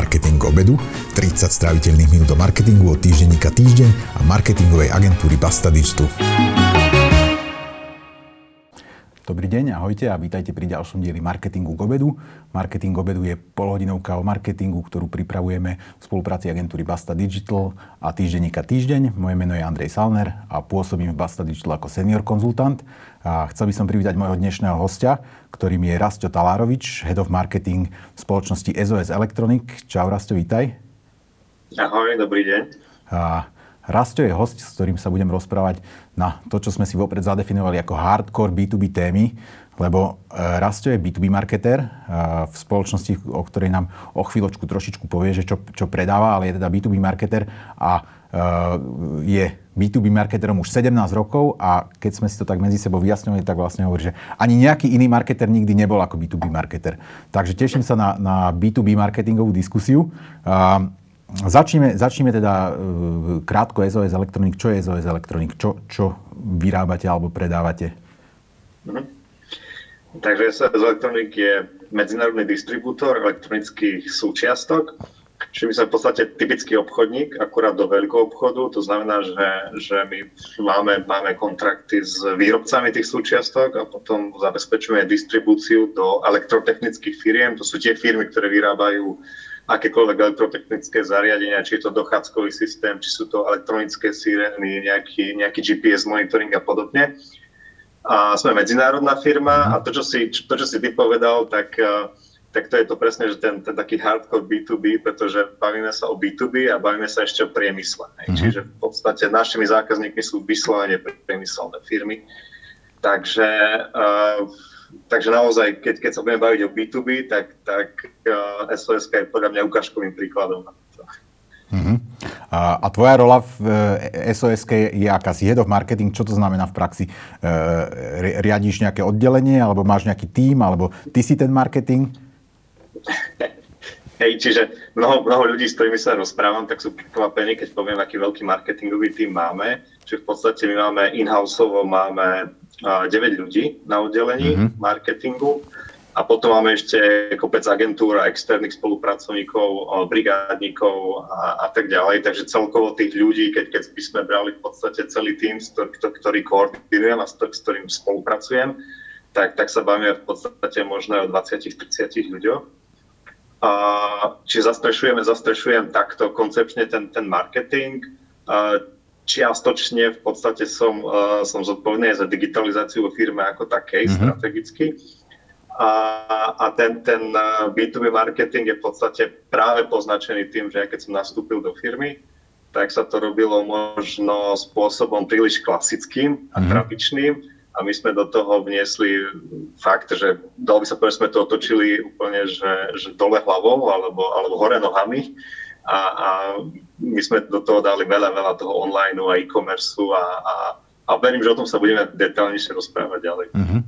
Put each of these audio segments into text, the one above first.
Marketing obedu, 30 stráviteľných minút o marketingu od týždenníka Týždeň a marketingovej agentúry Basta Digital. Dobrý deň, ahojte a vítajte pri ďalšom dieli Marketingu k obedu. Marketing k obedu je polhodinovka o marketingu, ktorú pripravujeme v spolupráci agentúry Basta Digital a týždenníka Týždeň. Moje meno je Andrej Salner a pôsobím v Basta Digital ako senior konzultant. A chcel by som privítať môjho dnešného hostia, ktorým je Rasto Talárovič, Head of Marketing v spoločnosti SOS Electronic. Čau Rasto, vítaj. Ahoj, dobrý deň. A Rasto je host, s ktorým sa budem rozprávať na to, čo sme si vopred zadefinovali ako hardcore B2B témy, lebo e, Rasto je B2B marketer e, v spoločnosti, o ktorej nám o chvíľočku trošičku povie, že čo, čo predáva, ale je teda B2B marketer a e, je B2B marketerom už 17 rokov a keď sme si to tak medzi sebou vyjasňovali, tak vlastne hovorí, že ani nejaký iný marketer nikdy nebol ako B2B marketer. Takže teším sa na, na B2B marketingovú diskusiu. Začneme, začneme teda uh, krátko SOS Electronic. Čo je SOS Electronic? Čo, čo vyrábate alebo predávate? Mhm. Takže SOS Electronic je medzinárodný distribútor elektronických súčiastok. Čiže my sme v podstate typický obchodník, akurát do veľkého obchodu. To znamená, že, že my máme, máme kontrakty s výrobcami tých súčiastok a potom zabezpečujeme distribúciu do elektrotechnických firiem. To sú tie firmy, ktoré vyrábajú akékoľvek elektrotechnické zariadenia, či je to dochádzkový systém, či sú to elektronické sirény, nejaký, nejaký GPS monitoring a podobne. A sme medzinárodná firma a to, čo si, to, čo si ty povedal, tak, eh, tak to je to presne, že ten, ten taký hardcore B2B, pretože bavíme sa o B2B a bavíme sa ešte o priemysle. Mm-hmm. Čiže v podstate našimi zákazníkmi sú vyslovene priemyselné firmy. Takže uh, takže naozaj, keď, keď sa budeme baviť o B2B, tak, tak uh, eh, SOS je podľa mňa ukážkovým príkladom. Uh-huh. A, a tvoja rola v eh, SOS je aká? Si head of marketing, čo to znamená v praxi? Uh, riadíš nejaké oddelenie, alebo máš nejaký tím, alebo ty si ten marketing? Hej, čiže mnoho, mnoho ľudí, s ktorými sa rozprávam, tak sú prekvapení, keď poviem, aký veľký marketingový tým máme. Čiže v podstate my máme in-houseovo máme 9 ľudí na oddelení mm-hmm. marketingu a potom máme ešte kopec agentúr a externých spolupracovníkov, brigádnikov a, a tak ďalej. Takže celkovo tých ľudí, keď, keď by sme brali v podstate celý tým, ktorý koordinujem a s ktorým spolupracujem, tak, tak sa bavíme v podstate možno o 20-30 ľuďoch. A, čiže zastrešujeme, zastrešujem takto koncepčne ten, ten marketing. A, čiastočne v podstate som, uh, som zodpovedný za digitalizáciu vo firme ako takej mm-hmm. strategicky. A, a ten, ten B2B marketing je v podstate práve poznačený tým, že ja keď som nastúpil do firmy, tak sa to robilo možno spôsobom príliš klasickým a mm-hmm. tradičným. A my sme do toho vniesli fakt, že dalo by sa povedať, sme to otočili úplne, že, že dole hlavou alebo, alebo hore nohami a, a my sme do toho dali veľa, veľa toho online a e-commerce a, a, a verím, že o tom sa budeme detaľnejšie rozprávať ďalej. Mm-hmm.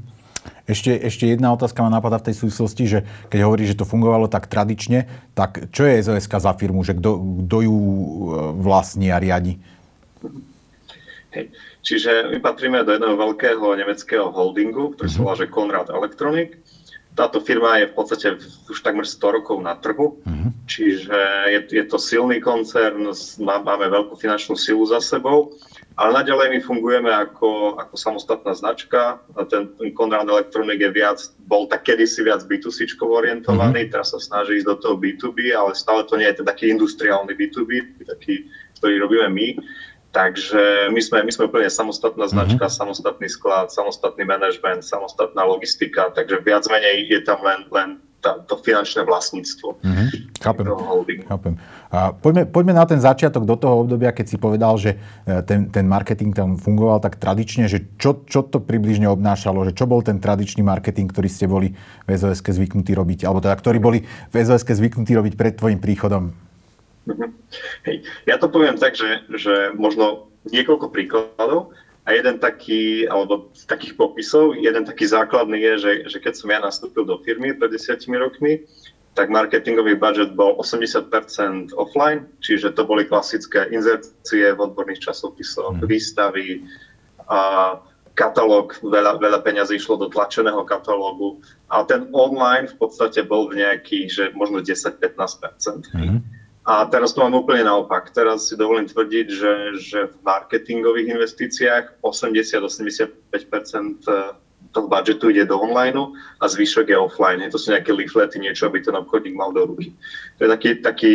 Ešte, ešte jedna otázka ma napadá v tej súvislosti, že keď hovorí, že to fungovalo tak tradične, tak čo je SOS za firmu, že kto ju e, vlastní a riadi? Hej. Čiže my patríme do jedného veľkého nemeckého holdingu, ktorý mm-hmm. sa volá že Conrad Electronic táto firma je v podstate už takmer 100 rokov na trhu, mm-hmm. čiže je, je to silný koncern, má, máme veľkú finančnú silu za sebou, ale naďalej my fungujeme ako, ako samostatná značka. Ten, ten Conrad Electronic je viac, bol tak kedysi viac B2C orientovaný, mm-hmm. teraz sa snaží ísť do toho B2B, ale stále to nie je ten taký industriálny B2B, taký, ktorý robíme my. Takže my sme, my sme úplne samostatná mhm. značka, mm-hmm. samostatný sklad, samostatný manažment, samostatná logistika, takže viac menej je tam len, len tá, to finančné vlastníctvo. Mm-hmm. Chápem. Chápem. A poďme, poďme na ten začiatok do toho obdobia, keď si povedal, že e, ten, ten marketing tam fungoval tak tradične, že čo, čo to približne obnášalo, že čo bol ten tradičný marketing, ktorý ste boli v SOS zvyknutí robiť, alebo teda, ktorý boli v SOS zvyknutí robiť pred tvojim príchodom. Hej. Ja to poviem tak, že, že možno niekoľko príkladov a jeden taký, alebo z takých popisov, jeden taký základný je, že, že keď som ja nastúpil do firmy pred desiatimi rokmi, tak marketingový budget bol 80% offline, čiže to boli klasické inzercie v odborných časopisoch, mm. výstavy, a katalóg, veľa, veľa peňazí išlo do tlačeného katalógu a ten online v podstate bol v nejakých, že možno 10-15%. Mm-hmm. A teraz to mám úplne naopak. Teraz si dovolím tvrdiť, že, že v marketingových investíciách 80-85% toho budžetu ide do online a zvyšok je offline. To sú nejaké leaflety, niečo, aby ten obchodník mal do ruky. To je taký, taký,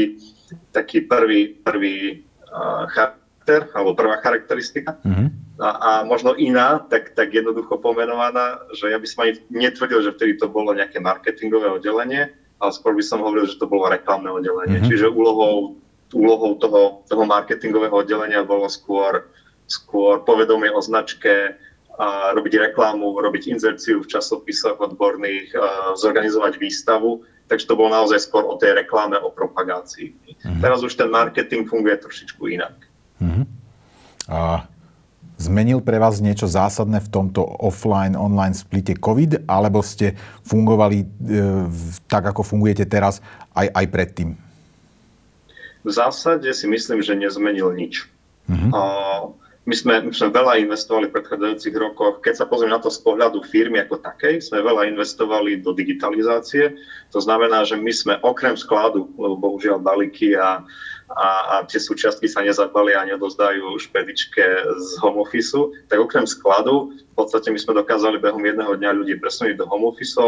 taký prvý, prvý uh, charakter, alebo prvá charakteristika. Mm-hmm. A, a možno iná, tak, tak jednoducho pomenovaná, že ja by som ani netvrdil, že vtedy to bolo nejaké marketingové oddelenie, ale skôr by som hovoril, že to bolo reklamné oddelenie. Mm-hmm. Čiže úlohou, úlohou toho, toho marketingového oddelenia bolo skôr, skôr povedomie o značke, a robiť reklamu, robiť inzerciu v časopisoch odborných, zorganizovať výstavu. Takže to bolo naozaj skôr o tej reklame, o propagácii. Mm-hmm. Teraz už ten marketing funguje trošičku inak. Mm-hmm. A Zmenil pre vás niečo zásadné v tomto offline-online splite COVID, alebo ste fungovali e, tak, ako fungujete teraz, aj, aj predtým? V zásade si myslím, že nezmenil nič. Uh-huh. A my sme, my sme veľa investovali v predchádzajúcich rokoch. Keď sa pozriem na to z pohľadu firmy ako takej, sme veľa investovali do digitalizácie. To znamená, že my sme okrem skladu, lebo bohužiaľ balíky a a, a tie súčiastky sa nezabalia a nedozdajú špedičke z home office, tak okrem skladu v podstate my sme dokázali behom jedného dňa ľudí presunúť do home office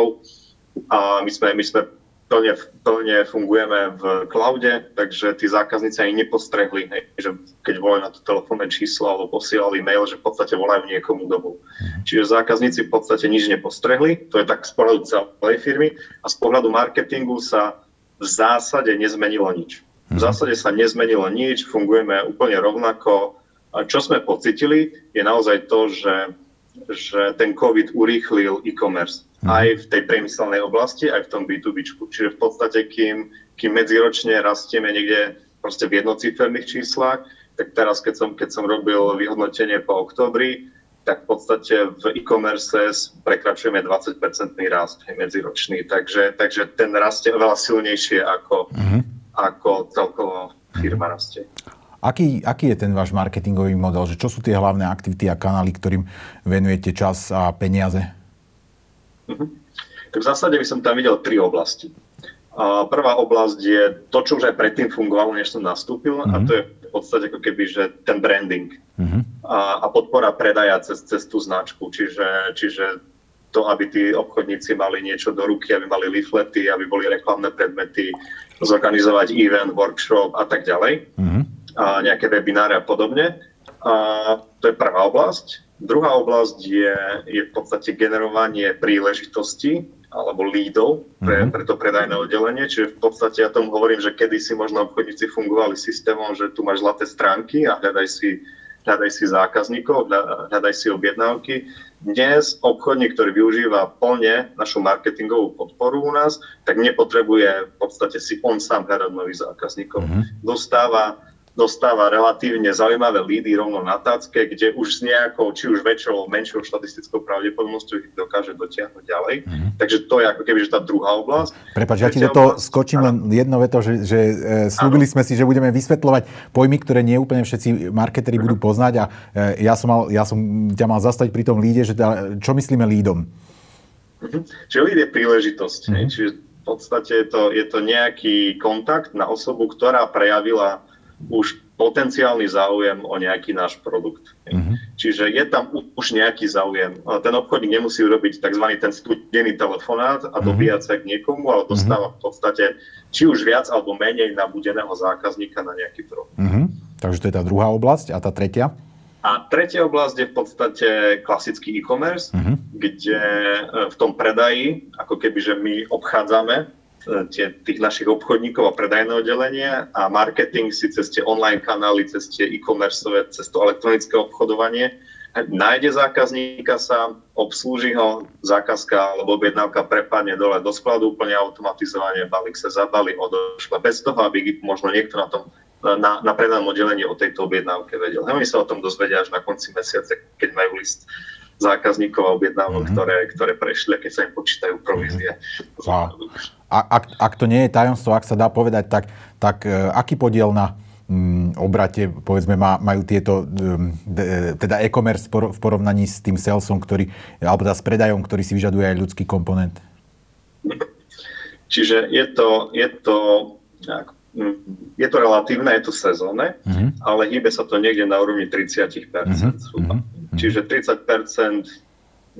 a my sme, my sme plne, plne fungujeme v cloude, takže tí zákazníci ani nepostrehli, hej, že keď volajú na to telefónne číslo alebo posielali mail, že v podstate volajú niekomu domov. Mhm. Čiže zákazníci v podstate nič nepostrehli, to je tak z pohľadu celej firmy a z pohľadu marketingu sa v zásade nezmenilo nič. V zásade sa nezmenilo nič, fungujeme úplne rovnako. A čo sme pocitili, je naozaj to, že, že ten COVID urýchlil e-commerce. Mhm. Aj v tej priemyselnej oblasti, aj v tom B2B. Čiže v podstate, kým, kým medziročne rastieme niekde proste v jednociferných číslach, tak teraz, keď som, keď som robil vyhodnotenie po oktobri, tak v podstate v e-commerce prekračujeme 20-percentný rast medziročný. Takže, takže ten rast je oveľa silnejšie ako, mm-hmm ako celkovo firma rastie. Aký, aký je ten váš marketingový model? Že čo sú tie hlavné aktivity a kanály, ktorým venujete čas a peniaze? Uh-huh. Tak v zásade by som tam videl tri oblasti. A prvá oblasť je to, čo už aj predtým fungovalo, než som nastúpil, uh-huh. a mhm. to je v podstate ako keby, že ten branding uh-huh. a, a podpora predaja cez, cez tú značku. Čiže, čiže to, aby tí obchodníci mali niečo do ruky, aby mali leaflety, aby boli reklamné predmety, zorganizovať event, workshop a tak ďalej, mm-hmm. a nejaké webináre a podobne. A to je prvá oblasť. Druhá oblasť je, je v podstate generovanie príležitostí alebo lídov pre, mm-hmm. pre to predajné oddelenie. Čiže v podstate ja tomu hovorím, že kedysi možno obchodníci fungovali systémom, že tu máš zlaté stránky a hľadaj si hľadaj si zákazníkov, hľadaj si objednávky. Dnes obchodník, ktorý využíva plne našu marketingovú podporu u nás, tak nepotrebuje v podstate si on sám hľadať nových zákazníkov. Mm-hmm. Dostáva dostáva relatívne zaujímavé lídy rovno na tácke, kde už s nejakou, či už väčšou menšou štatistickou pravdepodobnosťou ich dokáže dotiahnuť ďalej. Mm-hmm. Takže to je ako keby že tá druhá oblasť. Prepač, ja ti do toho skočím len jedno veto, že, že e, slúbili sme si, že budeme vysvetľovať pojmy, ktoré nie úplne všetci marketeri budú poznať a e, ja som, mal, ja som ťa mal zastaviť pri tom líde, že teda, čo myslíme lídom? Mm-hmm. Čiže líd je príležitosť. Mm-hmm. Čiže v podstate je to, je to nejaký kontakt na osobu, ktorá prejavila už potenciálny záujem o nejaký náš produkt. Uh-huh. Čiže je tam už nejaký záujem. Ten obchodník nemusí urobiť tzv. ten studený telefonát a mhm. dobíjať sa k niekomu, ale mhm. dostáva uh-huh. v podstate či už viac alebo menej nabudeného zákazníka na nejaký produkt. Uh-huh. Takže to je tá druhá oblasť. A tá tretia? A tretia oblasť je v podstate klasický e-commerce, uh-huh. kde e, v tom predaji, ako keby, že my obchádzame tie, tých našich obchodníkov a predajné oddelenie a marketing si cez tie online kanály, cez tie e-commerce, cez to elektronické obchodovanie nájde zákazníka sa, obslúži ho, zákazka alebo objednávka prepadne dole do skladu úplne automatizovanie, balík sa zabali, odošle, bez toho, aby možno niekto na tom na, na predajnom oddelení o tejto objednávke vedel. Oni sa o tom dozvedia až na konci mesiaca, keď majú list zákazníkov a objednávok, mm-hmm. ktoré, ktoré prešli, keď sa im počítajú provízie. Mm-hmm. Wow. A, ak, ak to nie je tajomstvo, ak sa dá povedať, tak, tak uh, aký podiel na mm, obrate, povedzme, má, majú tieto, teda e-commerce v porovnaní s tým salesom, ktorý, alebo teda s predajom, ktorý si vyžaduje aj ľudský komponent? Čiže je to, je to, je to relatívne, je to sezónne, uh-huh. ale hýbe sa to niekde na úrovni 30%. Uh-huh. Uh-huh. Čiže 30%,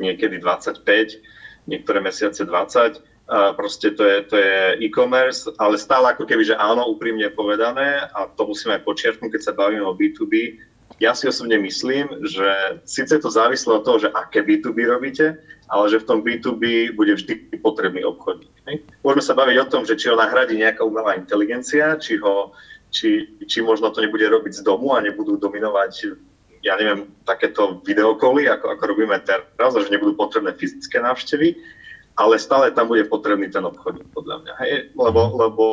niekedy 25%, niektoré mesiace 20%, proste to je, to je e-commerce, ale stále ako keby, že áno, úprimne povedané, a to musíme aj počiarknúť, keď sa bavíme o B2B, ja si osobne myslím, že síce to závislo od toho, že aké B2B robíte, ale že v tom B2B bude vždy potrebný obchodník. Ne? Môžeme sa baviť o tom, že či ho nahradí nejaká umelá inteligencia, či, ho, či, či možno to nebude robiť z domu a nebudú dominovať ja neviem, takéto videokoly, ako, ako robíme teraz, že nebudú potrebné fyzické návštevy, ale stále tam bude potrebný ten obchodník, podľa mňa. Hej? Lebo, lebo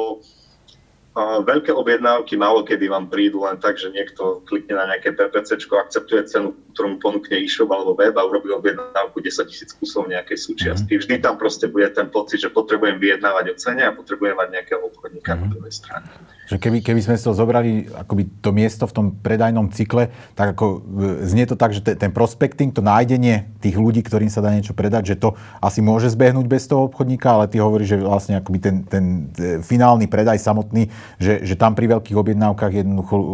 a veľké objednávky málo kedy vám prídu len tak, že niekto klikne na nejaké PPC, akceptuje cenu, ktorú mu ponúkne e-shop alebo web a urobí objednávku 10 tisíc kusov nejakej súčiastky. Mm-hmm. Vždy tam proste bude ten pocit, že potrebujem vyjednávať o cene a potrebujem mať nejakého obchodníka mm-hmm. na mhm. druhej strane. Že keby, keby sme si to zobrali akoby to miesto v tom predajnom cykle, tak ako e, znie to tak, že ten prospecting, to nájdenie tých ľudí, ktorým sa dá niečo predať, že to asi môže zbehnúť bez toho obchodníka, ale ty hovoríš, že vlastne akoby ten, ten e, finálny predaj samotný, že, že tam pri veľkých objednávkach jednoducho e,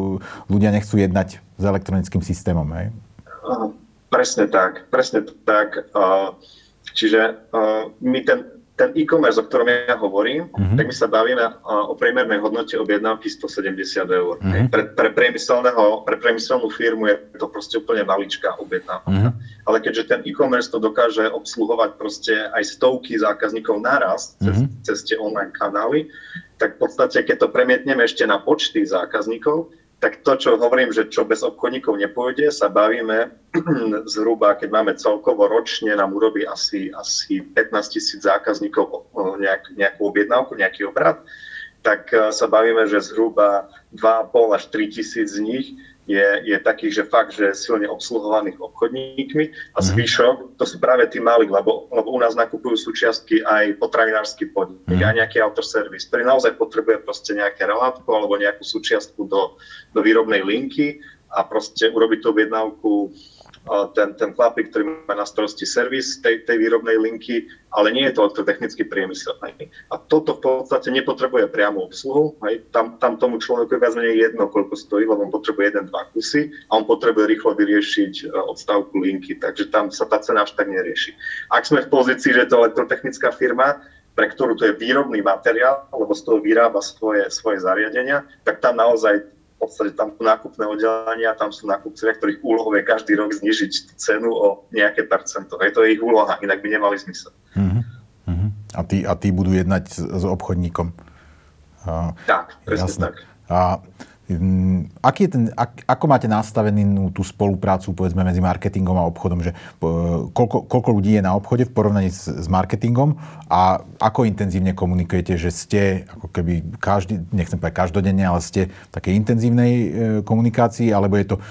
ľudia nechcú jednať s elektronickým systémom. Hej? Presne tak, presne tak. Čiže my ten, ten e-commerce, o ktorom ja hovorím, uh-huh. tak my sa bavíme o priemernej hodnote objednávky 170 eur. Uh-huh. Pre, pre, pre priemyselnú firmu je to proste úplne maličká objednávka. Uh-huh. Ale keďže ten e-commerce to dokáže obsluhovať proste aj stovky zákazníkov naraz uh-huh. cez, cez tie online kanály, tak v podstate, keď to premietneme ešte na počty zákazníkov, tak to, čo hovorím, že čo bez obchodníkov nepôjde, sa bavíme zhruba, keď máme celkovo ročne, nám urobí asi, asi 15 tisíc zákazníkov nejak, nejakú objednávku, nejaký obrad, tak e, sa bavíme, že zhruba 2,5 až 3 tisíc z nich je, je takých, že fakt, že silne obsluhovaných obchodníkmi a mhm. zvyšok, to sú práve tí malí, lebo, lebo u nás nakupujú súčiastky aj potravinársky podnik, mm. aj nejaký autoservis, ktorý naozaj potrebuje proste nejaké relátko alebo nejakú súčiastku do, do výrobnej linky a proste urobiť tú objednávku ten, ten chlapík, ktorý má na starosti servis tej, tej výrobnej linky, ale nie je to elektrotechnický priemysel. Hej. A toto v podstate nepotrebuje priamu obsluhu. Hej. Tam, tam tomu človeku je viac menej jedno, koľko stojí, lebo on potrebuje jeden, dva kusy a on potrebuje rýchlo vyriešiť e, odstavku linky, takže tam sa tá cena až tak nerieši. Ak sme v pozícii, že to elektrotechnická firma, pre ktorú to je výrobný materiál, lebo z toho vyrába svoje, svoje zariadenia, tak tam naozaj podstate tam sú nákupné oddelenia, tam sú nákupcovia, ktorých úlohou je každý rok znižiť cenu o nejaké percento. Je to ich úloha, inak by nemali zmysel. Uh-huh. Uh-huh. A, tí, a tí budú jednať s, s obchodníkom. Uh, tak, presne jasné. tak. A aký je ten, ak, ako máte nastavenú tú spoluprácu povedzme medzi marketingom a obchodom, že koľko, koľko ľudí je na obchode v porovnaní s, s marketingom a ako intenzívne komunikujete, že ste ako keby každý, nechcem povedať každodenne, ale ste v takej intenzívnej e, komunikácii, alebo je to e,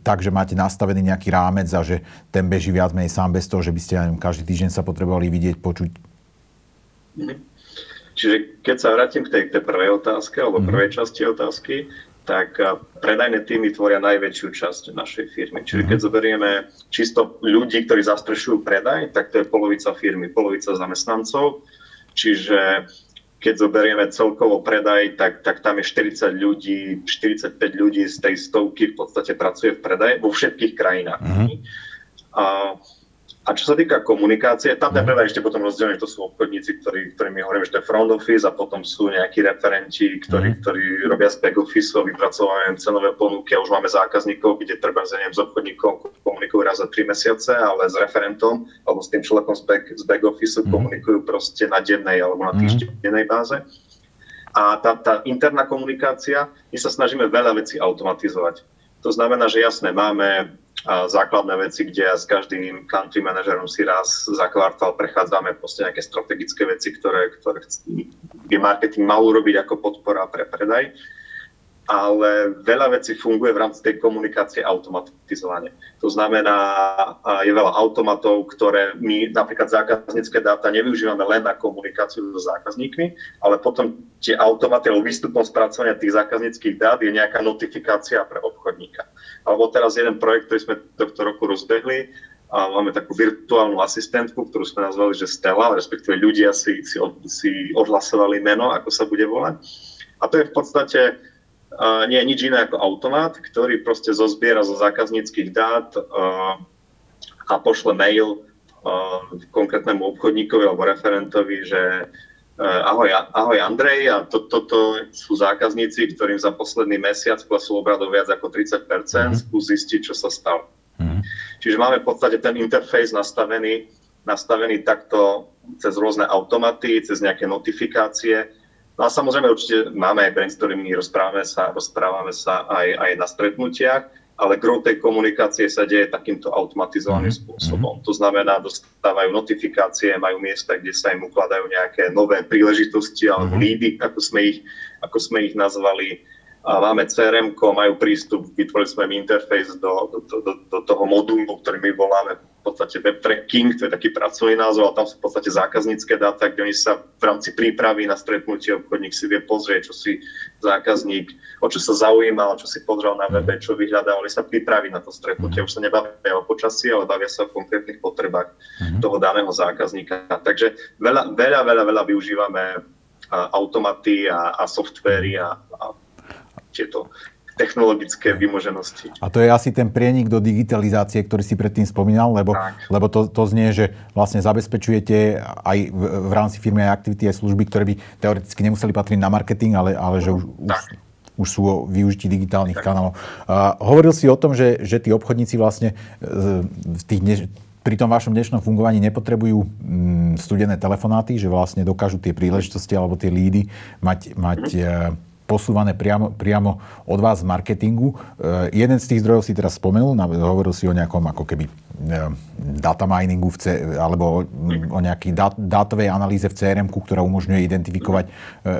tak, že máte nastavený nejaký rámec a že ten beží viac menej sám bez toho, že by ste neviem, každý týždeň sa potrebovali vidieť, počuť? Mm-hmm. Čiže keď sa vrátim k tej, tej prvej otázke, alebo mm prvej časti otázky, tak predajné týmy tvoria najväčšiu časť našej firmy. Čiže keď mhm. zoberieme čisto ľudí, ktorí zastrešujú predaj, tak to je polovica firmy, polovica zamestnancov. Čiže keď zoberieme celkovo predaj, tak, tak tam je 40 ľudí, 45 ľudí z tej stovky v podstate pracuje v predaji vo všetkých krajinách. Mm-hmm. A a čo sa týka komunikácie, tam ten mhm. predaj ešte potom rozdelený, to sú obchodníci, ktorí, ktorí my hovoríme, že to je front office a potom sú nejakí referenti, ktorí, mm. ktorí robia z back office, vypracovajú cenové ponuky a už máme zákazníkov, kde treba neviem, s obchodníkom komunikujú raz za tri mesiace, ale s referentom alebo s tým človekom z back, z back office mm. komunikujú proste na dennej alebo na mhm. týždennej báze. A tá, tá interná komunikácia, my sa snažíme veľa vecí automatizovať. To znamená, že jasné, máme základné veci, kde ja s každým country manažerom si raz za kvartál prechádzame proste nejaké strategické veci, ktoré, ktoré by marketing mal urobiť ako podpora pre predaj. Ale veľa vecí funguje v rámci tej komunikácie automatizovane. To znamená, je veľa automatov, ktoré my napríklad zákaznícke dáta nevyužívame len na komunikáciu so zákazníkmi, ale potom tie automaty alebo výstupom spracovania tých zákazníckých dát je nejaká notifikácia pre obchodníka. Alebo teraz jeden projekt, ktorý sme tohto roku rozbehli, a máme takú virtuálnu asistentku, ktorú sme nazvali, že Stella, respektíve ľudia si, si, od, si odhlasovali meno, ako sa bude volať. A to je v podstate nie je nič iné ako automat, ktorý proste zozbiera zo zákazníckých dát a pošle mail konkrétnemu obchodníkovi alebo referentovi, že uh, ahoj, ahoj Andrej, a to, toto sú zákazníci, ktorým za posledný mesiac klesol obradov viac ako 30%, mm-hmm. skús zistiť, čo sa stalo. Mm-hmm. Čiže máme v podstate ten interfejs nastavený, nastavený takto cez rôzne automaty, cez nejaké notifikácie. No a samozrejme určite máme aj ktorými rozprávame sa, rozprávame sa aj, aj na stretnutiach, ale gro tej komunikácie sa deje takýmto automatizovaným mm-hmm. spôsobom. To znamená, dostávajú notifikácie, majú miesta, kde sa im ukladajú nejaké nové príležitosti alebo mm-hmm. líby, ako sme ich, ako sme ich nazvali máme CRM, majú prístup, vytvorili sme im interface do, do, do, do toho modulu, ktorý my voláme v podstate web tracking, to je taký pracovný názov, ale tam sú v podstate zákaznícke dáta, kde oni sa v rámci prípravy na stretnutie obchodník si vie pozrieť, čo si zákazník, o čo sa zaujímal, čo si pozrel na webe, čo vyhľadal, oni sa pripraví na to stretnutie. Už sa nebavia o počasí, ale bavia sa o konkrétnych potrebách mm-hmm. toho daného zákazníka. Takže veľa, veľa, veľa, veľa využívame automaty a, a softvery a, a tieto technologické vymoženosti. A to je asi ten prienik do digitalizácie, ktorý si predtým spomínal, lebo, lebo to, to znie, že vlastne zabezpečujete aj v, v rámci firmy aj aktivity, aj služby, ktoré by teoreticky nemuseli patriť na marketing, ale, ale že už, už, už sú o využití digitálnych tak. kanálov. Uh, hovoril si o tom, že, že tí obchodníci vlastne e, v tých dneš, pri tom vašom dnešnom fungovaní nepotrebujú mm, studené telefonáty, že vlastne dokážu tie príležitosti alebo tie lídy mať, mať mm posúvané priamo, priamo od vás z marketingu. E, jeden z tých zdrojov si teraz spomenul, hovoril si o nejakom ako keby e, data miningu v C, alebo o, nejakej dát, dátovej analýze v crm ktorá umožňuje identifikovať e,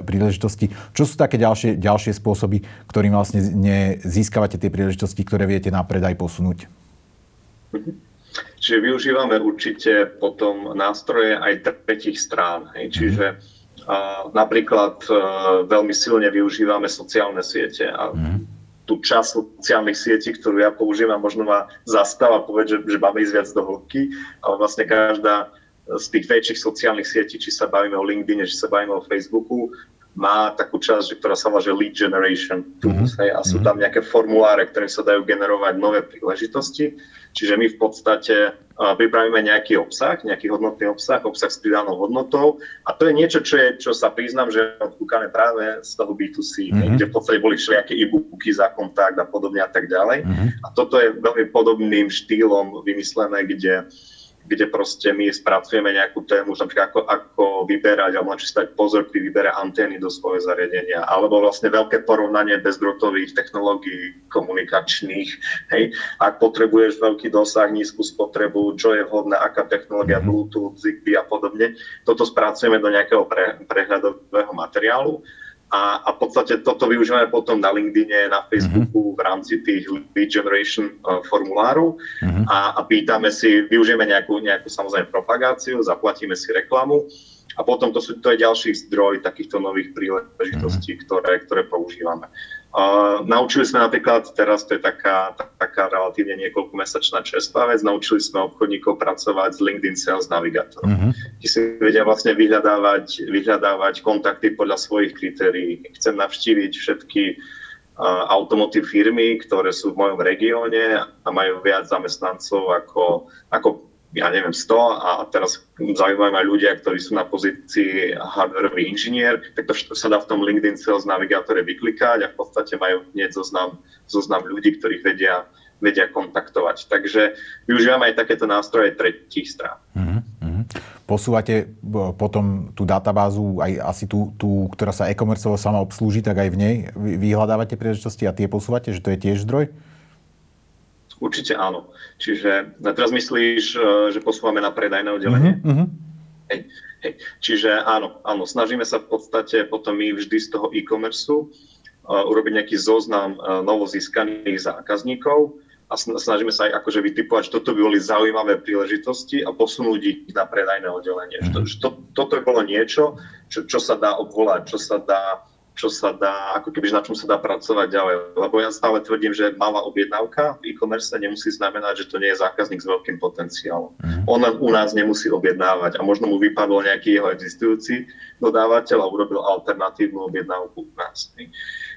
príležitosti. Čo sú také ďalšie, ďalšie spôsoby, ktorým vlastne získavate tie príležitosti, ktoré viete na predaj posunúť? Čiže využívame určite potom nástroje aj tretich strán. Hej. Čiže mm napríklad e, veľmi silne využívame sociálne siete a mm. tú časť sociálnych sietí, ktorú ja používam, možno ma zastáva povedať, že, že máme ísť viac do hĺbky, ale vlastne každá z tých väčších sociálnych sietí, či sa bavíme o LinkedIn, či sa bavíme o Facebooku, má takú časť, ktorá sa volá že lead generation tools, mm-hmm. hej, a sú mhm. tam nejaké formuláre, ktoré sa dajú generovať nové príležitosti. Čiže my v podstate pripravíme nejaký obsah, nejaký hodnotný obsah, obsah s pridanou hodnotou a to je niečo, čo, je, čo sa priznám, že odkúkame práve z toho B2C, mm-hmm. kde v podstate boli všelijaké e-booky za kontakt a podobne a tak ďalej. Mm-hmm. A toto je veľmi podobným štýlom vymyslené, kde uh, kde proste my spracujeme nejakú tému, napríklad ako, ako vyberať alebo či stať pozor pri výbere antény do svojho zariadenia, alebo vlastne veľké porovnanie bezdrotových technológií komunikačných. Hej. Ak potrebuješ veľký dosah, nízku spotrebu, čo je vhodné, aká technológia, mm-hmm. Bluetooth, Zigbee a podobne, toto spracujeme do nejakého pre, prehľadového materiálu a, a v podstate toto využívame potom na LinkedIne, na Facebooku uh-huh. v rámci tých lead generation uh, formulárov uh-huh. a, a pýtame si, využijeme nejakú, nejakú samozrejme propagáciu, zaplatíme si reklamu a potom to, sú, to je ďalší zdroj takýchto nových príležitostí, uh-huh. ktoré, ktoré používame. Uh, naučili sme napríklad, teraz to je taká, taká relatívne niekoľkomesačná čerstvá vec, naučili sme obchodníkov pracovať s LinkedIn Sales Navigator. Uh-huh. Ti si vedia vlastne vyhľadávať, vyhľadávať kontakty podľa svojich kritérií. Chcem navštíviť všetky uh, automotív firmy, ktoré sú v mojom regióne a majú viac zamestnancov ako, ako ja neviem, 100 a teraz zaujímajú aj ľudia, ktorí sú na pozícii hardwareový inžinier, tak to sa dá v tom LinkedIn Sales navigátore vyklikať a v podstate majú hneď zoznam, zoznam ľudí, ktorých vedia, vedia kontaktovať. Takže využívame aj takéto nástroje tretích strán. Mm-hmm. Posúvate potom tú databázu, aj asi tú, tú ktorá sa e-commerce sama obslúži, tak aj v nej vyhľadávate príležitosti a tie posúvate, že to je tiež zdroj? Určite áno. Čiže teraz myslíš, e, že posúvame na predajné oddelenie? Uh-huh. Hej, hej. Čiže áno, áno, snažíme sa v podstate potom my vždy z toho e-commerce urobiť nejaký zoznam novozískaných zákazníkov a snažíme sa aj akože vytipovať, že toto by boli zaujímavé príležitosti a posunúť ich na predajné oddelenie. Mm-hmm. To, to, toto by bolo niečo, čo, čo sa dá obvolať, čo sa dá čo sa dá, ako keby na čom sa dá pracovať ďalej. Lebo ja stále tvrdím, že malá objednávka v e-commerce nemusí znamenať, že to nie je zákazník s veľkým potenciálom. Mm. On u nás nemusí objednávať a možno mu vypadol nejaký jeho existujúci dodávateľ a urobil alternatívnu objednávku u nás.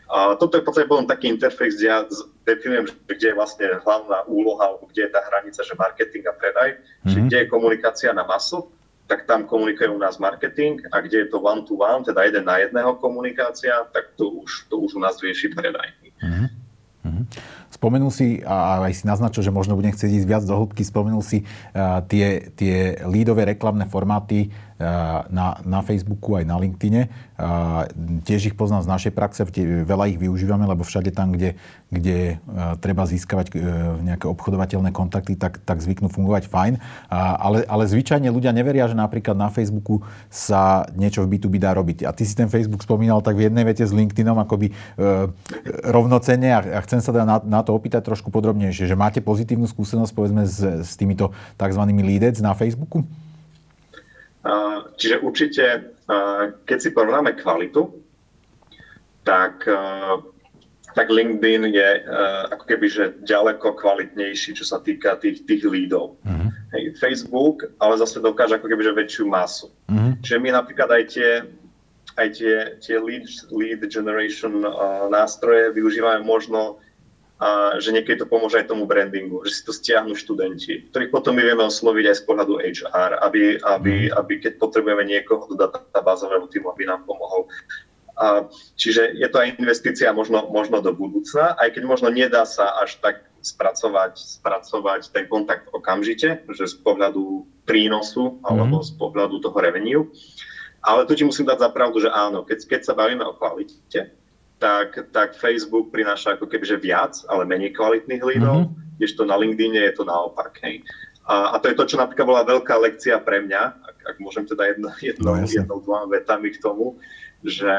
A toto je podstate potom taký interfejs, kde ja definujem, kde je vlastne hlavná úloha, kde je tá hranica, že marketing a predaj, mm-hmm. čiže kde je komunikácia na masu tak tam komunikuje u nás marketing a kde je to one to one, teda jeden na jedného komunikácia, tak to už, to už u nás rieši predaj. Uh-huh. Uh-huh. Spomenul si, a aj si naznačil, že možno budem chcieť ísť viac do hĺbky, spomenul si uh, tie, tie lídové reklamné formáty, na, na Facebooku aj na LinkedIne. Tiež ich poznám z našej praxe, veľa ich využívame, lebo všade tam, kde, kde treba získavať e, nejaké obchodovateľné kontakty, tak, tak zvyknú fungovať fajn. Ale, ale zvyčajne ľudia neveria, že napríklad na Facebooku sa niečo v B2B dá robiť. A ty si ten Facebook spomínal tak v jednej vete s LinkedInom akoby e, rovnocenne a, a chcem sa teda na, na to opýtať trošku podrobnejšie, že máte pozitívnu skúsenosť povedzme s, s týmito tzv. leadec na Facebooku? Čiže určite, keď si porovnáme kvalitu, tak, tak LinkedIn je ako keby že ďaleko kvalitnejší, čo sa týka tých, tých lídov. Uh-huh. Hej, Facebook ale zase dokáže ako keby že väčšiu masu. Uh-huh. Čiže my napríklad aj tie, aj tie, tie lead, lead generation nástroje využívame možno a že niekedy to pomôže aj tomu brandingu, že si to stiahnu študenti, ktorých potom my vieme osloviť aj z pohľadu HR, aby, aby, mhm. aby keď potrebujeme niekoho do databázového týmu, aby nám pomohol. A, čiže je to aj investícia možno, možno do budúcna, aj keď možno nedá sa až tak spracovať, spracovať ten kontakt okamžite, že z pohľadu prínosu alebo mm. z pohľadu toho revenue. Ale tu ti musím dať za pravdu, že áno, keď, keď sa bavíme o kvalite, tak, tak Facebook prináša ako keby že viac, ale menej kvalitných lídov, mm-hmm. kdežto na LinkedIn je to naopak. Hej. A, a to je to, čo napríklad bola veľká lekcia pre mňa, ak, ak môžem teda jedno, jedno, no, jednou, dvoma vetami k tomu, že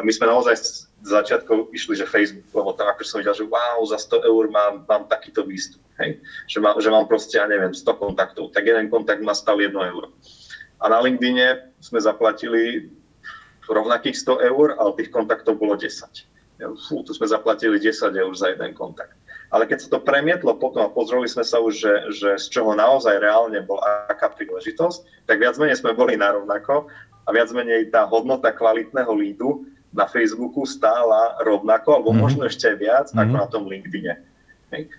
my sme naozaj z začiatku išli, že Facebook, lebo tam ako som videl, že wow, za 100 eur mám, mám takýto výstup, hej? Že, má, že mám proste, ja neviem, 100 kontaktov, tak jeden kontakt ma stal 1 euro. A na LinkedIne sme zaplatili rovnakých 100 eur, ale tých kontaktov bolo 10. Fú, tu sme zaplatili 10 eur za jeden kontakt. Ale keď sa to premietlo potom a pozreli sme sa už, že, že z čoho naozaj reálne bola aká príležitosť, tak viac menej sme boli na rovnako a viac menej tá hodnota kvalitného lídu na Facebooku stála rovnako, alebo mm-hmm. možno ešte viac, mm-hmm. ako na tom LinkedIne.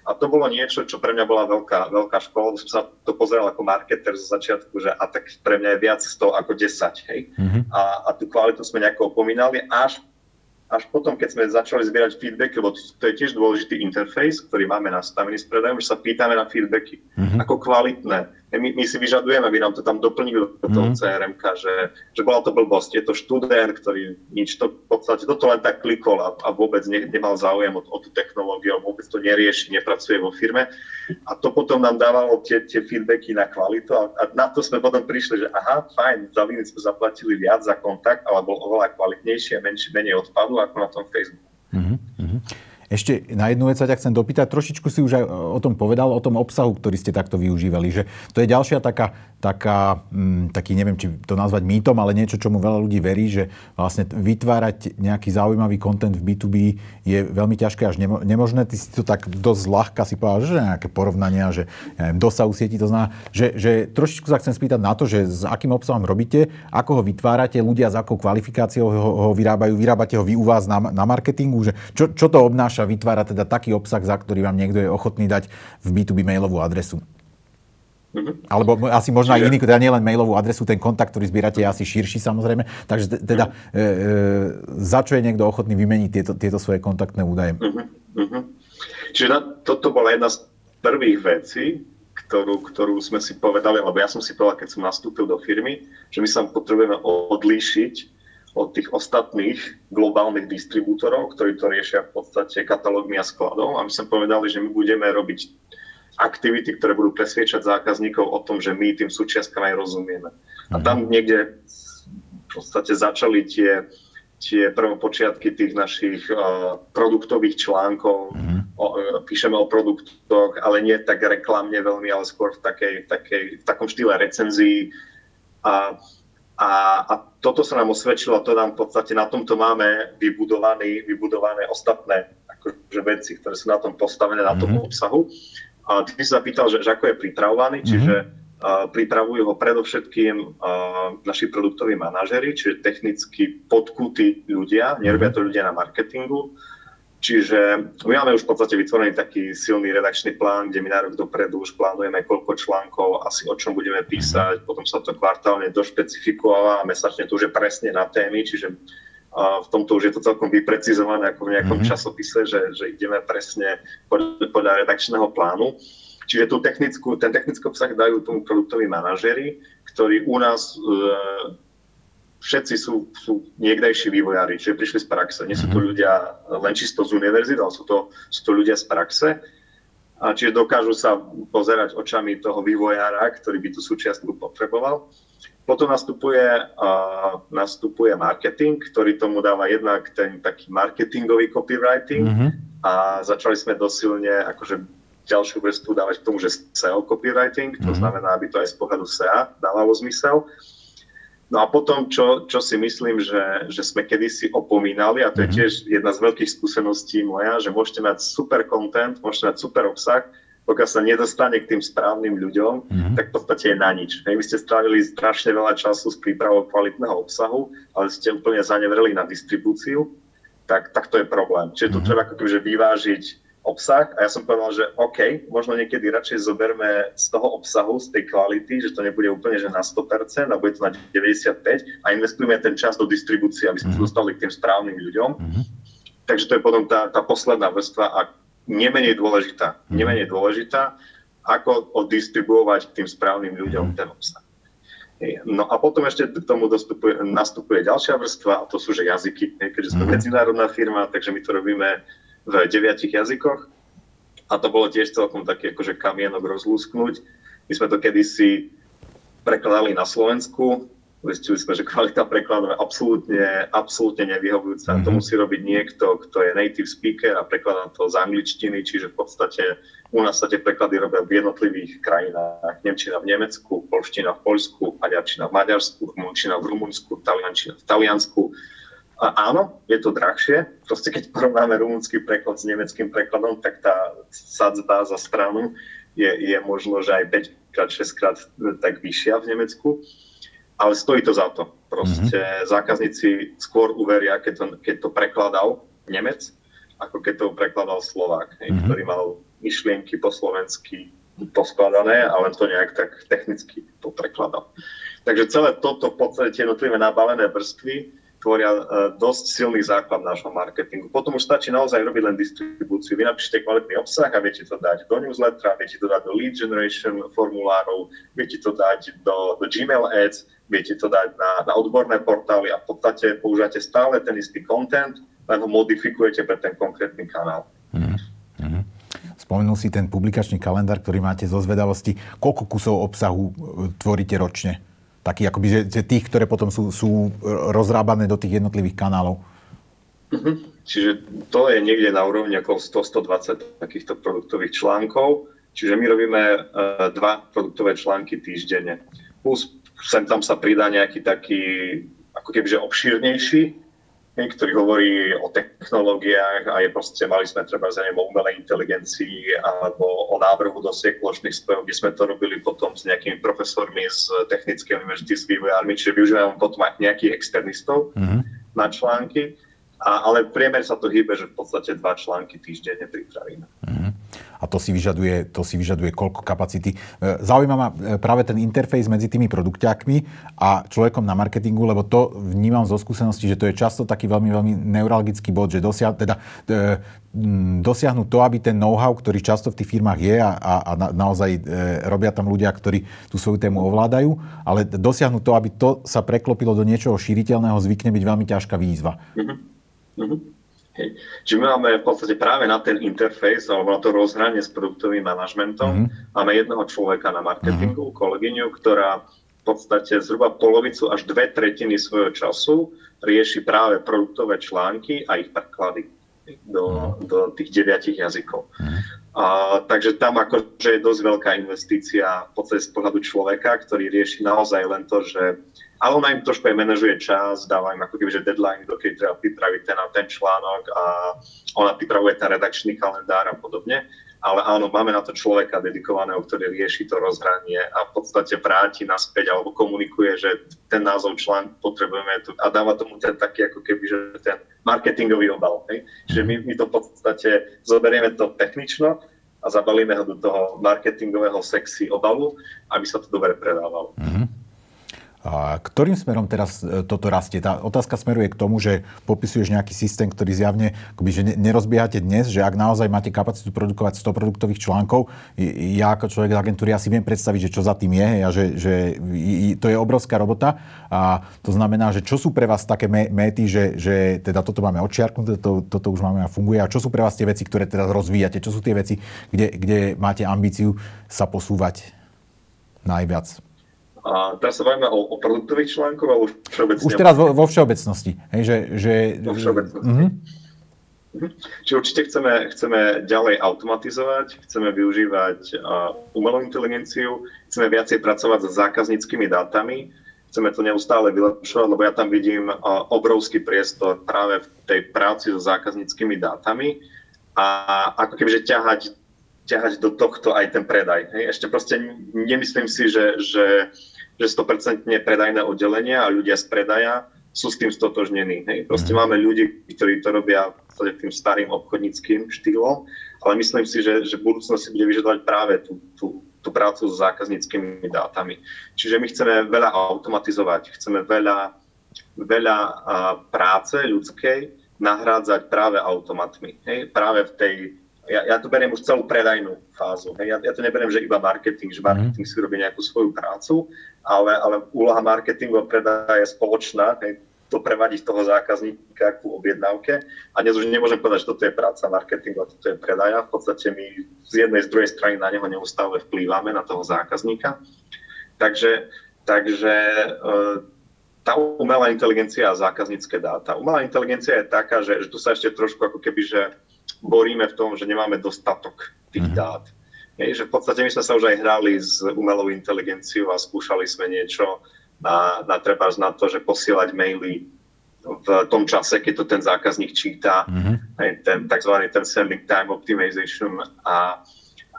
A to bolo niečo, čo pre mňa bola veľká, veľká škola, som sa to pozeral ako marketer zo začiatku, že a tak pre mňa je viac 100 ako 10. Hej. Mm-hmm. A, a tú kvalitu sme nejako opomínali, až až potom, keď sme začali zbierať feedback, lebo to je tiež dôležitý interfejs, ktorý máme nastavený s predajom, že sa pýtame na feedbacky, mm-hmm. ako kvalitné. My, my si vyžadujeme, aby nám to tam doplnili do toho mm-hmm. crm že, že bola to blbosť. Je to študent, ktorý nič to v podstate, toto len tak klikol a, a vôbec ne, nemal záujem o, o tú technológiu, vôbec to nerieši, nepracuje vo firme. A to potom nám dávalo tie, tie feedbacky na kvalitu a, a na to sme potom prišli, že aha, fajn, za Linux sme zaplatili viac za kontakt, ale bol oveľa kvalitnejší a menšie, menej odpadu ako na tom Facebooku. Mm-hmm. Ešte na jednu vec sa ťa chcem dopýtať. Trošičku si už aj o tom povedal, o tom obsahu, ktorý ste takto využívali. Že to je ďalšia taká, taká m, mm, taký, neviem, či to nazvať mýtom, ale niečo, čomu veľa ľudí verí, že vlastne vytvárať nejaký zaujímavý kontent v B2B je veľmi ťažké až nemo, nemožné. Ty si to tak dosť ľahka si povedal, že nejaké porovnania, že ja neviem, dosahu sieti, to znamená, že, že trošičku sa chcem spýtať na to, že s akým obsahom robíte, ako ho vytvárate, ľudia s akou kvalifikáciou ho, ho vyrábajú, vyrábate ho vy u vás na, na marketingu, že čo, čo to obnáša prináša, vytvára teda taký obsah, za ktorý vám niekto je ochotný dať v B2B mailovú adresu. Mm-hmm. Alebo asi možno aj iný, teda nielen mailovú adresu, ten kontakt, ktorý zbierate, je asi širší samozrejme. Takže teda mm-hmm. e, e, za čo je niekto ochotný vymeniť tieto, tieto svoje kontaktné údaje? Mm-hmm. Čiže na, toto bola jedna z prvých vecí, ktorú, ktorú sme si povedali, lebo ja som si povedal, keď som nastúpil do firmy, že my sa potrebujeme odlíšiť od tých ostatných globálnych distribútorov, ktorí to riešia v podstate katalógmi a skladov. A my sme povedali, že my budeme robiť aktivity, ktoré budú presviečať zákazníkov o tom, že my tým súčiastkám aj rozumieme. A tam mhm. niekde v podstate začali tie, tie prvopočiatky tých našich uh, produktových článkov. Mm-hmm. O, píšeme o produktoch, ale nie tak reklamne veľmi, ale skôr v, takej, takej, v takom štýle recenzií. A, a, a toto sa nám osvedčilo, to nám v podstate na tomto máme vybudované, vybudované ostatné akože veci, ktoré sú na tom postavené, na tom mm-hmm. obsahu. A ty si sa pýtal, že, že ako je pripravovaný, mm-hmm. čiže pripravujú ho predovšetkým naši produktoví manažery, čiže technicky podkutí ľudia, nerobia to ľudia na marketingu. Čiže my máme už v podstate vytvorený taký silný redakčný plán, kde my na rok dopredu už plánujeme, koľko článkov, asi o čom budeme písať, potom sa to kvartálne došpecifikováva a mesačne to už je presne na témy, čiže v tomto už je to celkom vyprecizované ako v nejakom mm-hmm. časopise, že, že ideme presne podľa, podľa redakčného plánu. Čiže tú technickú, ten technický obsah dajú tomu produktoví manažery, ktorí u nás e, všetci sú, sú niekdejší vývojári, čiže prišli z praxe. Nie sú to mhm. ľudia len čisto z univerzity, ale sú to, sú to ľudia z praxe. A čiže dokážu sa pozerať očami toho vývojára, ktorý by tú súčiastku potreboval. Potom nastupuje, uh, nastupuje marketing, ktorý tomu dáva jednak ten taký marketingový copywriting mm-hmm. a začali sme dosilne akože ďalšiu vrstvu dávať k tomu, že SEO copywriting, to mm-hmm. znamená, aby to aj z pohľadu SEA dávalo zmysel. No a potom, čo, čo si myslím, že, že sme kedysi opomínali, a to je mhm. tiež jedna z veľkých skúseností moja, že môžete mať super content, môžete mať super obsah, pokiaľ sa nedostane k tým správnym ľuďom, mm-hmm. tak v podstate je na nič. Hej, vy ste strávili strašne veľa času s prípravou kvalitného obsahu, ale ste úplne zanevreli na distribúciu, tak, tak to je problém. Čiže mm-hmm. tu treba ako kebyže vyvážiť obsah a ja som povedal, že OK, možno niekedy radšej zoberme z toho obsahu, z tej kvality, že to nebude úplne že na 100% a bude to na 95% a investujeme ten čas do distribúcie, aby sme mhm. dostali k tým správnym ľuďom. Mm-hmm. Takže to je potom tá, tá posledná vrstva a nemenej dôležitá. Mm-hmm. Nemenej dôležitá, ako oddistribuovať k tým správnym ľuďom mm-hmm. ten obsah. No a potom ešte k tomu dostupuje, nastupuje ďalšia vrstva a to sú že jazyky. Keďže sme mm-hmm. medzinárodná firma, takže my to robíme v deviatich jazykoch. A to bolo tiež celkom taký akože kamienok rozlúsknuť. My sme to kedysi prekladali na Slovensku, zistili sme, že kvalita prekladu je absolútne, absolútne nevyhovujúca. Mm-hmm. To musí robiť niekto, kto je native speaker a prekladá to z angličtiny, čiže v podstate u nás sa tie preklady robia v jednotlivých krajinách. Nemčina v Nemecku, polština v Poľsku, maďarčina v Maďarsku, rumunčina v Rumunsku, taliančina v Taliansku. A áno, je to drahšie. Proste keď porovnáme rumúnsky preklad s nemeckým prekladom, tak tá sadzba za stranu je, je možno, že aj 5 krát, 6 krát tak vyššia v Nemecku. Ale stojí to za to. Proste mm-hmm. zákazníci skôr uveria, keď to, keď to prekladal Nemec, ako keď to prekladal Slovák, mm-hmm. ktorý mal myšlienky po slovensky poskladané a len to nejak tak technicky to prekladal. Takže celé toto v podstate jednotlivé nabalené vrstvy tvoria e, dosť silný základ nášho marketingu. Potom už stačí naozaj robiť len distribúciu. Vy napíšete kvalitný obsah a viete to dať do newslettera, viete to dať do lead generation formulárov, viete to dať do, do Gmail ads, viete to dať na, na odborné portály a v podstate používate stále ten istý content, len ho modifikujete pre ten konkrétny kanál. Mm-hmm. Spomenul si ten publikačný kalendár, ktorý máte zo zvedavosti. Koľko kusov obsahu e, tvoríte ročne? Taký, akoby, že, že tých, ktoré potom sú, sú rozrábané do tých jednotlivých kanálov. Mm-hmm. Čiže to je niekde na úrovni okolo 100-120 takýchto produktových článkov. Čiže my robíme uh, dva produktové články týždenne. Plus sem tam sa pridá nejaký taký ako kebyže obšírnejší ktorý hovorí o technológiách a je proste, mali sme treba za o umelej inteligencii alebo o návrhu do plošných spojov, kde sme to robili potom s nejakými profesormi z Technickej univerzity s vývojármi, čiže využívame potom aj nejakých externistov mm-hmm. na články. A, ale priemer sa to hýbe, že v podstate dva články týždenne pripravíme. Mm-hmm a to si vyžaduje, to si vyžaduje koľko kapacity. E, zaujíma ma e, práve ten interfejs medzi tými produkťákmi a človekom na marketingu, lebo to vnímam zo skúsenosti, že to je často taký veľmi, veľmi neuralgický bod, že dosia, teda, e, dosiahnuť to, aby ten know-how, ktorý často v tých firmách je a, a, a na, naozaj e, robia tam ľudia, ktorí tú svoju tému ovládajú, ale dosiahnuť to, aby to sa preklopilo do niečoho šíriteľného, zvykne byť veľmi ťažká výzva. Mm-hmm. Mm-hmm. Hej. Čiže my máme v podstate práve na ten interfejs alebo na to rozhranie s produktovým manažmentom, mm-hmm. máme jedného človeka na marketingu, mm-hmm. kolegyňu, ktorá v podstate zhruba polovicu až dve tretiny svojho času rieši práve produktové články a ich preklady do, mhm. do tých deviatich jazykov. Mm. A, takže tam akože je dosť veľká investícia v podstate z pohľadu človeka, ktorý rieši naozaj len to, že ale ona im trošku aj manažuje čas, dáva im ako keby, že deadline, dokedy treba pripraviť ten a ten článok a ona pripravuje ten redakčný kalendár a podobne ale áno, máme na to človeka dedikovaného, ktorý rieši to rozhranie a v podstate vráti naspäť alebo komunikuje, že ten názov článku potrebujeme a dáva tomu ten taký ako keby, že ten marketingový obal. Hej? Čiže my, my to v podstate zoberieme to technično a zabalíme ho do toho marketingového sexy obalu, aby sa to dobre predávalo. Mm-hmm. A ktorým smerom teraz e, toto rastie? Tá otázka smeruje k tomu, že popisuješ nejaký systém, ktorý zjavne, akoby, že nerozbiehate dnes, že ak naozaj máte kapacitu produkovať 100 produktových článkov, ja ako človek z agentúry asi viem predstaviť, že čo za tým je a že, že to je obrovská robota. A to znamená, že čo sú pre vás také méty, že, že teda toto máme odčiarknuté, to, toto už máme a funguje. A čo sú pre vás tie veci, ktoré teraz rozvíjate? Čo sú tie veci, kde, kde máte ambíciu sa posúvať najviac? A teraz sa bavíme o, o produktových článkoch alebo všeobecne? Už teraz vo, vo všeobecnosti. Hej, že, že, vo všeobecnosti. Uh-huh. Čiže určite chceme, chceme ďalej automatizovať, chceme využívať uh, umelú inteligenciu, chceme viacej pracovať s zákazníckými dátami, chceme to neustále vylepšovať, lebo ja tam vidím uh, obrovský priestor práve v tej práci so zákazníckými dátami a ako kebyže ťahať, ťahať do tohto aj ten predaj. Hej. Ešte proste nemyslím si, že, že že 100% predajné oddelenie a ľudia z predaja sú s tým stotožnení. Hej. Proste mm. máme ľudí, ktorí to robia tým starým obchodníckým štýlom, ale myslím si, že, že v budúcnosti bude vyžadovať práve tú, tú, tú prácu s zákazníckými dátami. Čiže my chceme veľa automatizovať, chceme veľa, veľa práce ľudskej nahrádzať práve automatmi. Hej. Práve v tej ja, ja to beriem už celú predajnú fázu. Ja, ja to neberiem, že iba marketing, že marketing mm. si robí nejakú svoju prácu, ale, ale úloha marketingu a predaja je spoločná. Hej. To prevadiť toho zákazníka ku objednávke. A dnes už nemôžem povedať, že toto je práca marketingu a toto je predaja. V podstate my z jednej, z druhej strany na neho neustále vplývame, na toho zákazníka. Takže, takže e, tá umelá inteligencia a zákaznícke dáta. Umelá inteligencia je taká, že, že tu sa ešte trošku ako keby, že boríme v tom, že nemáme dostatok tých mm-hmm. dát. Hej, že v podstate my sme sa už aj hrali s umelou inteligenciou a skúšali sme niečo na, na treba na to, že posielať maily v tom čase, keď to ten zákazník číta, mm-hmm. hej, ten tzv. ten sending time optimization. A,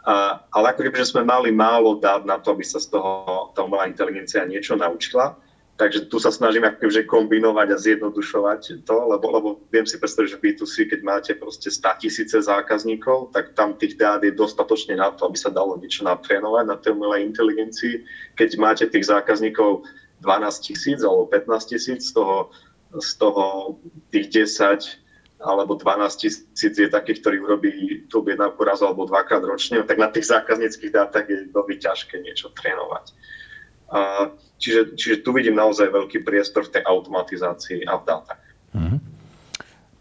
a, ale ako keby, že sme mali málo dát na to, aby sa z toho tá umelá inteligencia niečo naučila, Takže tu sa snažíme akože kombinovať a zjednodušovať to, lebo, lebo viem si predstaviť, že B2C, keď máte proste 100 tisíce zákazníkov, tak tam tých dát je dostatočne na to, aby sa dalo niečo natrénovať na tej umelej inteligencii. Keď máte tých zákazníkov 12 tisíc alebo 15 tisíc, z toho, z toho tých 10 alebo 12 tisíc je takých, ktorí urobí tú objednávku raz alebo dvakrát ročne, tak na tých zákazníckých dátach je veľmi ťažké niečo trénovať. Čiže, čiže tu vidím naozaj veľký priestor v tej automatizácii a v dátach. Mm-hmm.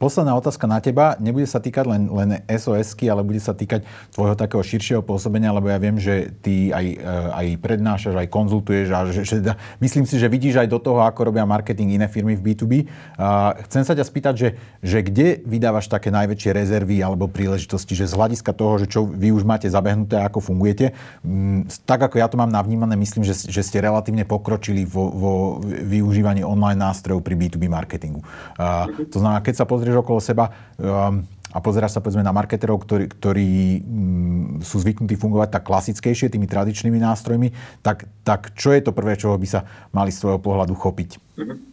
Posledná otázka na teba. Nebude sa týkať len, len SOS-ky, ale bude sa týkať tvojho takého širšieho pôsobenia, lebo ja viem, že ty aj, eh, aj prednášaš, aj konzultuješ a že, že, myslím si, že vidíš aj do toho, ako robia marketing iné firmy v B2B. A chcem sa ťa spýtať, že, že kde vydávaš také najväčšie rezervy alebo príležitosti, že z hľadiska toho, že čo vy už máte zabehnuté, ako fungujete, m, mm, tak ako ja to mám navnímané, myslím, že, že ste relatívne pokročili vo, vo využívaní online nástrojov pri B2B marketingu. A, to znamená, keď sa pozrieš pozrieš okolo seba um, a pozeráš sa povedzme na marketerov, ktorí, ktorí um, sú zvyknutí fungovať tak klasickejšie tými tradičnými nástrojmi, tak, tak čo je to prvé, čoho by sa mali z tvojho pohľadu chopiť? Mm-hmm.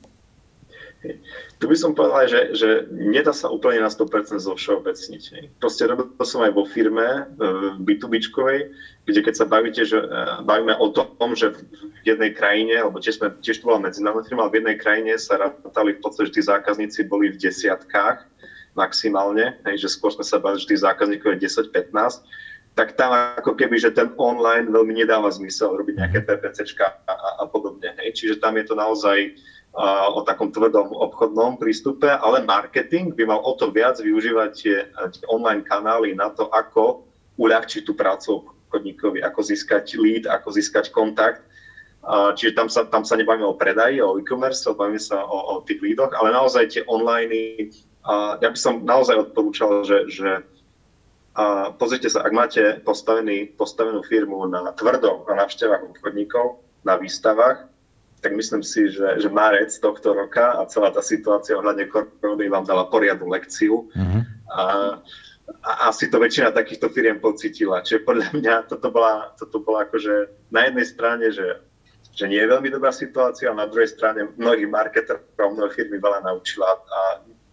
Tu by som povedal, že, že nedá sa úplne na 100% zo všeobecniť. Proste robil som aj vo firme B2B, kde keď sa bavíte, že, e, bavíme o tom, že v jednej krajine, alebo tiež, sme, tiež to bola medzinárodná firma, ale v jednej krajine sa rátali v podstate, že tí zákazníci boli v desiatkách maximálne, hej, že skôr sme sa bavili, že tých zákazníkov je 10-15, tak tam ako keby, že ten online veľmi nedáva zmysel robiť nejaké PPCčka a, a, a podobne. Hej. Čiže tam je to naozaj o takom tvrdom obchodnom prístupe, ale marketing by mal o to viac využívať tie, tie online kanály na to, ako uľahčiť tú prácu obchodníkovi, ako získať lead, ako získať kontakt. čiže tam sa, tam sa nebavíme o predaji, o e-commerce, bavíme sa o, o tých lídoch, ale naozaj tie online, ja by som naozaj odporúčal, že, že a pozrite sa, ak máte postavený, postavenú firmu na tvrdom, na návštevách obchodníkov, na výstavách, tak myslím si, že, že marec tohto roka a celá tá situácia ohľadne korony vám dala poriadnu lekciu. Mm-hmm. A, a asi to väčšina takýchto firiem pocitila. Čiže podľa mňa toto bola, toto bola akože na jednej strane, že, že nie je veľmi dobrá situácia, a na druhej strane mnohých marketerov, mnohé firmy veľa naučila a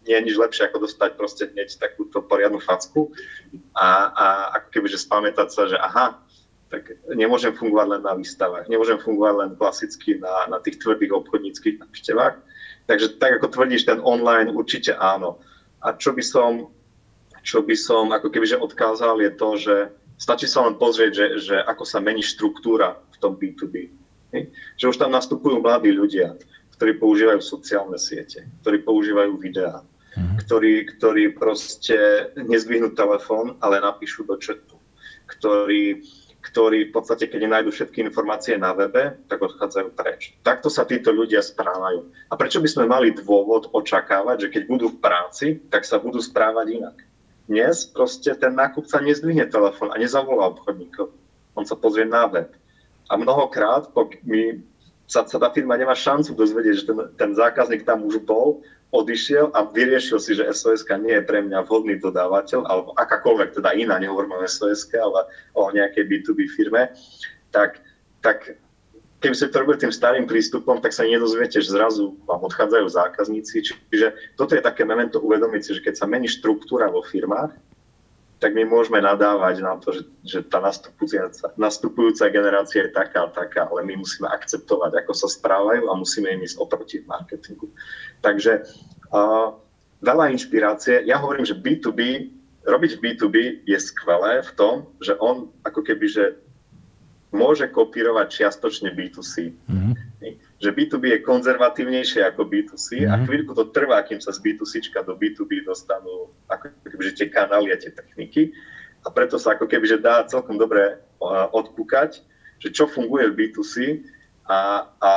nie je nič lepšie, ako dostať proste hneď takúto poriadnu facku a, a ako keby, že spamätať sa, že aha, tak nemôžem fungovať len na výstavách, nemôžem fungovať len klasicky na, na tých tvrdých obchodníckých návštevách. Takže tak, ako tvrdíš, ten online určite áno. A čo by som, čo by som ako keby, že odkázal, je to, že stačí sa len pozrieť, že, že ako sa mení štruktúra v tom B2B. Že už tam nastupujú mladí ľudia, ktorí používajú sociálne siete, ktorí používajú videá, mm. ktorí, ktorí proste nezdvihnú telefón, ale napíšu do chatu, ktorí, ktorí v podstate, keď nájdu všetky informácie na webe, tak odchádzajú preč. Takto sa títo ľudia správajú. A prečo by sme mali dôvod očakávať, že keď budú v práci, tak sa budú správať inak? Dnes proste ten nákupca nezdvihne telefón a nezavolá obchodníkov. On sa pozrie na web. A mnohokrát, my sa, sa tá firma nemá šancu dozvedieť, že ten, ten zákazník tam už bol odišiel a vyriešil si, že SOS nie je pre mňa vhodný dodávateľ, alebo akákoľvek teda iná, nehovorím o SOS, ale o nejakej B2B firme, tak, tak keby ste to robili tým starým prístupom, tak sa nedozviete, že zrazu vám odchádzajú zákazníci. Čiže toto je také memento uvedomiť si, že keď sa mení štruktúra vo firmách, tak my môžeme nadávať na to, že, že tá nastupujúca, nastupujúca generácia je taká a taká, ale my musíme akceptovať, ako sa správajú a musíme im ísť oproti v marketingu. Takže uh, veľa inšpirácie. Ja hovorím, že B2B, robiť v B2B je skvelé v tom, že on ako keby, že môže kopírovať čiastočne B2C. Mm-hmm. Že B2B je konzervatívnejšie ako B2C mm-hmm. a mhm. chvíľku to trvá, kým sa z B2C do B2B dostanú ako keby, že tie kanály a tie techniky. A preto sa ako keby, že dá celkom dobre odkúkať, že čo funguje v B2C a, a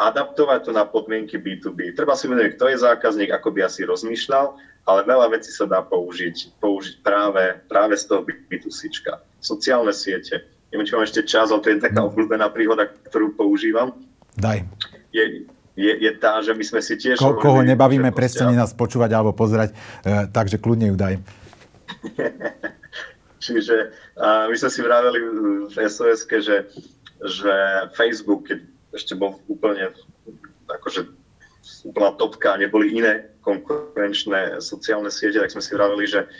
adaptovať to na podmienky B2B. Treba si uvedomiť, kto je zákazník, ako by asi rozmýšľal, ale veľa vecí sa dá použiť, použiť práve, práve z toho B2C. Sociálne siete, neviem, či mám ešte čas, ale to je taká no. obľúbená príhoda, ktorú používam. Daj. Je, je, je tá, že my sme si tiež... Ko, koho nebavíme, prestane nás počúvať alebo pozerať, e, takže kľudne ju daj. Čiže uh, my sme si vraveli v sos že, že Facebook, keď ešte bol úplne akože úplná topka, neboli iné konkurenčné sociálne siete, tak sme si vraveli, že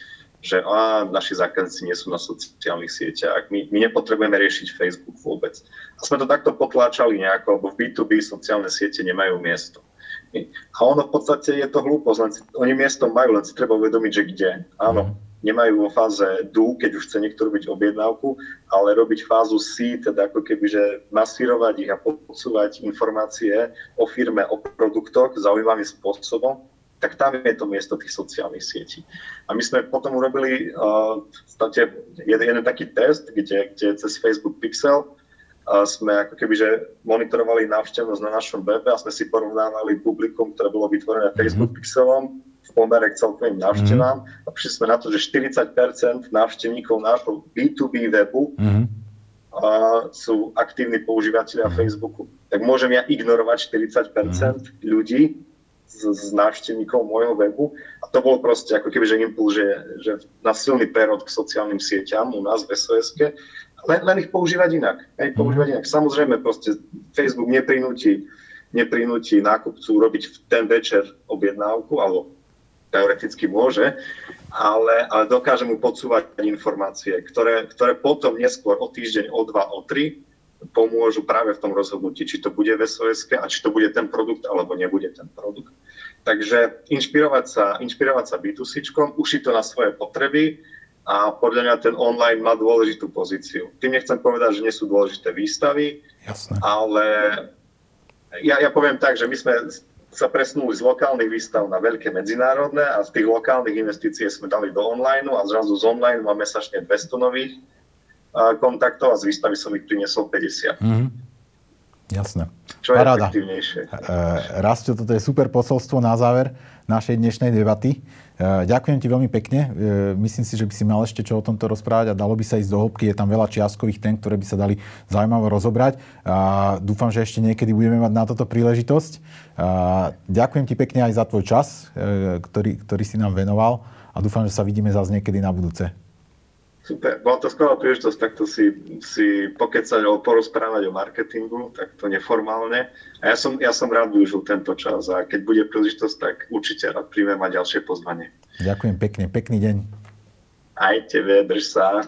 že a, naši zákazníci nie sú na sociálnych sieťach, my, my nepotrebujeme riešiť Facebook vôbec. A sme to takto potláčali nejako, lebo v B2B sociálne siete nemajú miesto. A ono v podstate je to hlúposť, len si, oni miesto majú, len si treba uvedomiť, že kde. Áno, mhm. nemajú vo fáze do, keď už chce niekto robiť objednávku, ale robiť fázu C, teda ako keby, že masírovať ich a podsúvať informácie o firme, o produktoch zaujímavým spôsobom, tak tam je to miesto tých sociálnych sietí. A my sme potom urobili uh, v podstate jeden, jeden taký test, kde, kde cez Facebook Pixel uh, sme ako keby že monitorovali návštevnosť na našom webe a sme si porovnávali publikum, ktoré bolo vytvorené mm-hmm. Facebook Pixelom v pomere k celkovým návštevám mm-hmm. a prišli sme na to, že 40% návštevníkov nášho B2B webu mm-hmm. sú aktívni používateľia mm-hmm. Facebooku. Tak môžem ja ignorovať 40% mm-hmm. ľudí, z, z návštevníkov môjho webu. A to bol proste ako keby, že impuls, že, že na silný prerod k sociálnym sieťam u nás v sos len, len ich používať inak. Hej, mhm. používať inak. Samozrejme, proste Facebook neprinúti, neprinúti nákupcu robiť v ten večer objednávku, alebo teoreticky môže, ale, ale dokáže mu podsúvať informácie, ktoré, ktoré potom neskôr o týždeň, o dva, o tri pomôžu práve v tom rozhodnutí, či to bude v sos a či to bude ten produkt alebo nebude ten produkt. Takže inšpirovať sa, inšpirovať sa B2C, ušiť to na svoje potreby a podľa mňa ten online má dôležitú pozíciu. Tým nechcem povedať, že nie sú dôležité výstavy, Jasne. ale ja, ja poviem tak, že my sme sa presnuli z lokálnych výstav na veľké medzinárodné a z tých lokálnych investícií sme dali do online a zrazu z online máme mesačne 200 nových kontaktov a z výstavy som ich priniesol 50. Mm-hmm. Jasné. Čo je Paráda. efektívnejšie. Rastio, toto je super posolstvo na záver našej dnešnej debaty. E, ďakujem ti veľmi pekne. Myslím si, že by si mal ešte čo o tomto rozprávať a dalo by sa ísť do hĺbky. Je tam veľa čiastkových tém, ktoré by sa dali zaujímavo rozobrať. A dúfam, že ešte niekedy budeme mať na toto príležitosť. A ďakujem ti pekne aj za tvoj čas, ktorý, ktorý si nám venoval a dúfam, že sa vidíme zase niekedy na budúce. Super, bola to skvelá príležitosť takto si, si pokecať o porozprávať o marketingu, takto neformálne. A ja som, ja som rád využil tento čas a keď bude príležitosť, tak určite rád príjmem aj ďalšie pozvanie. Ďakujem pekne, pekný deň. Aj tebe, drž sa.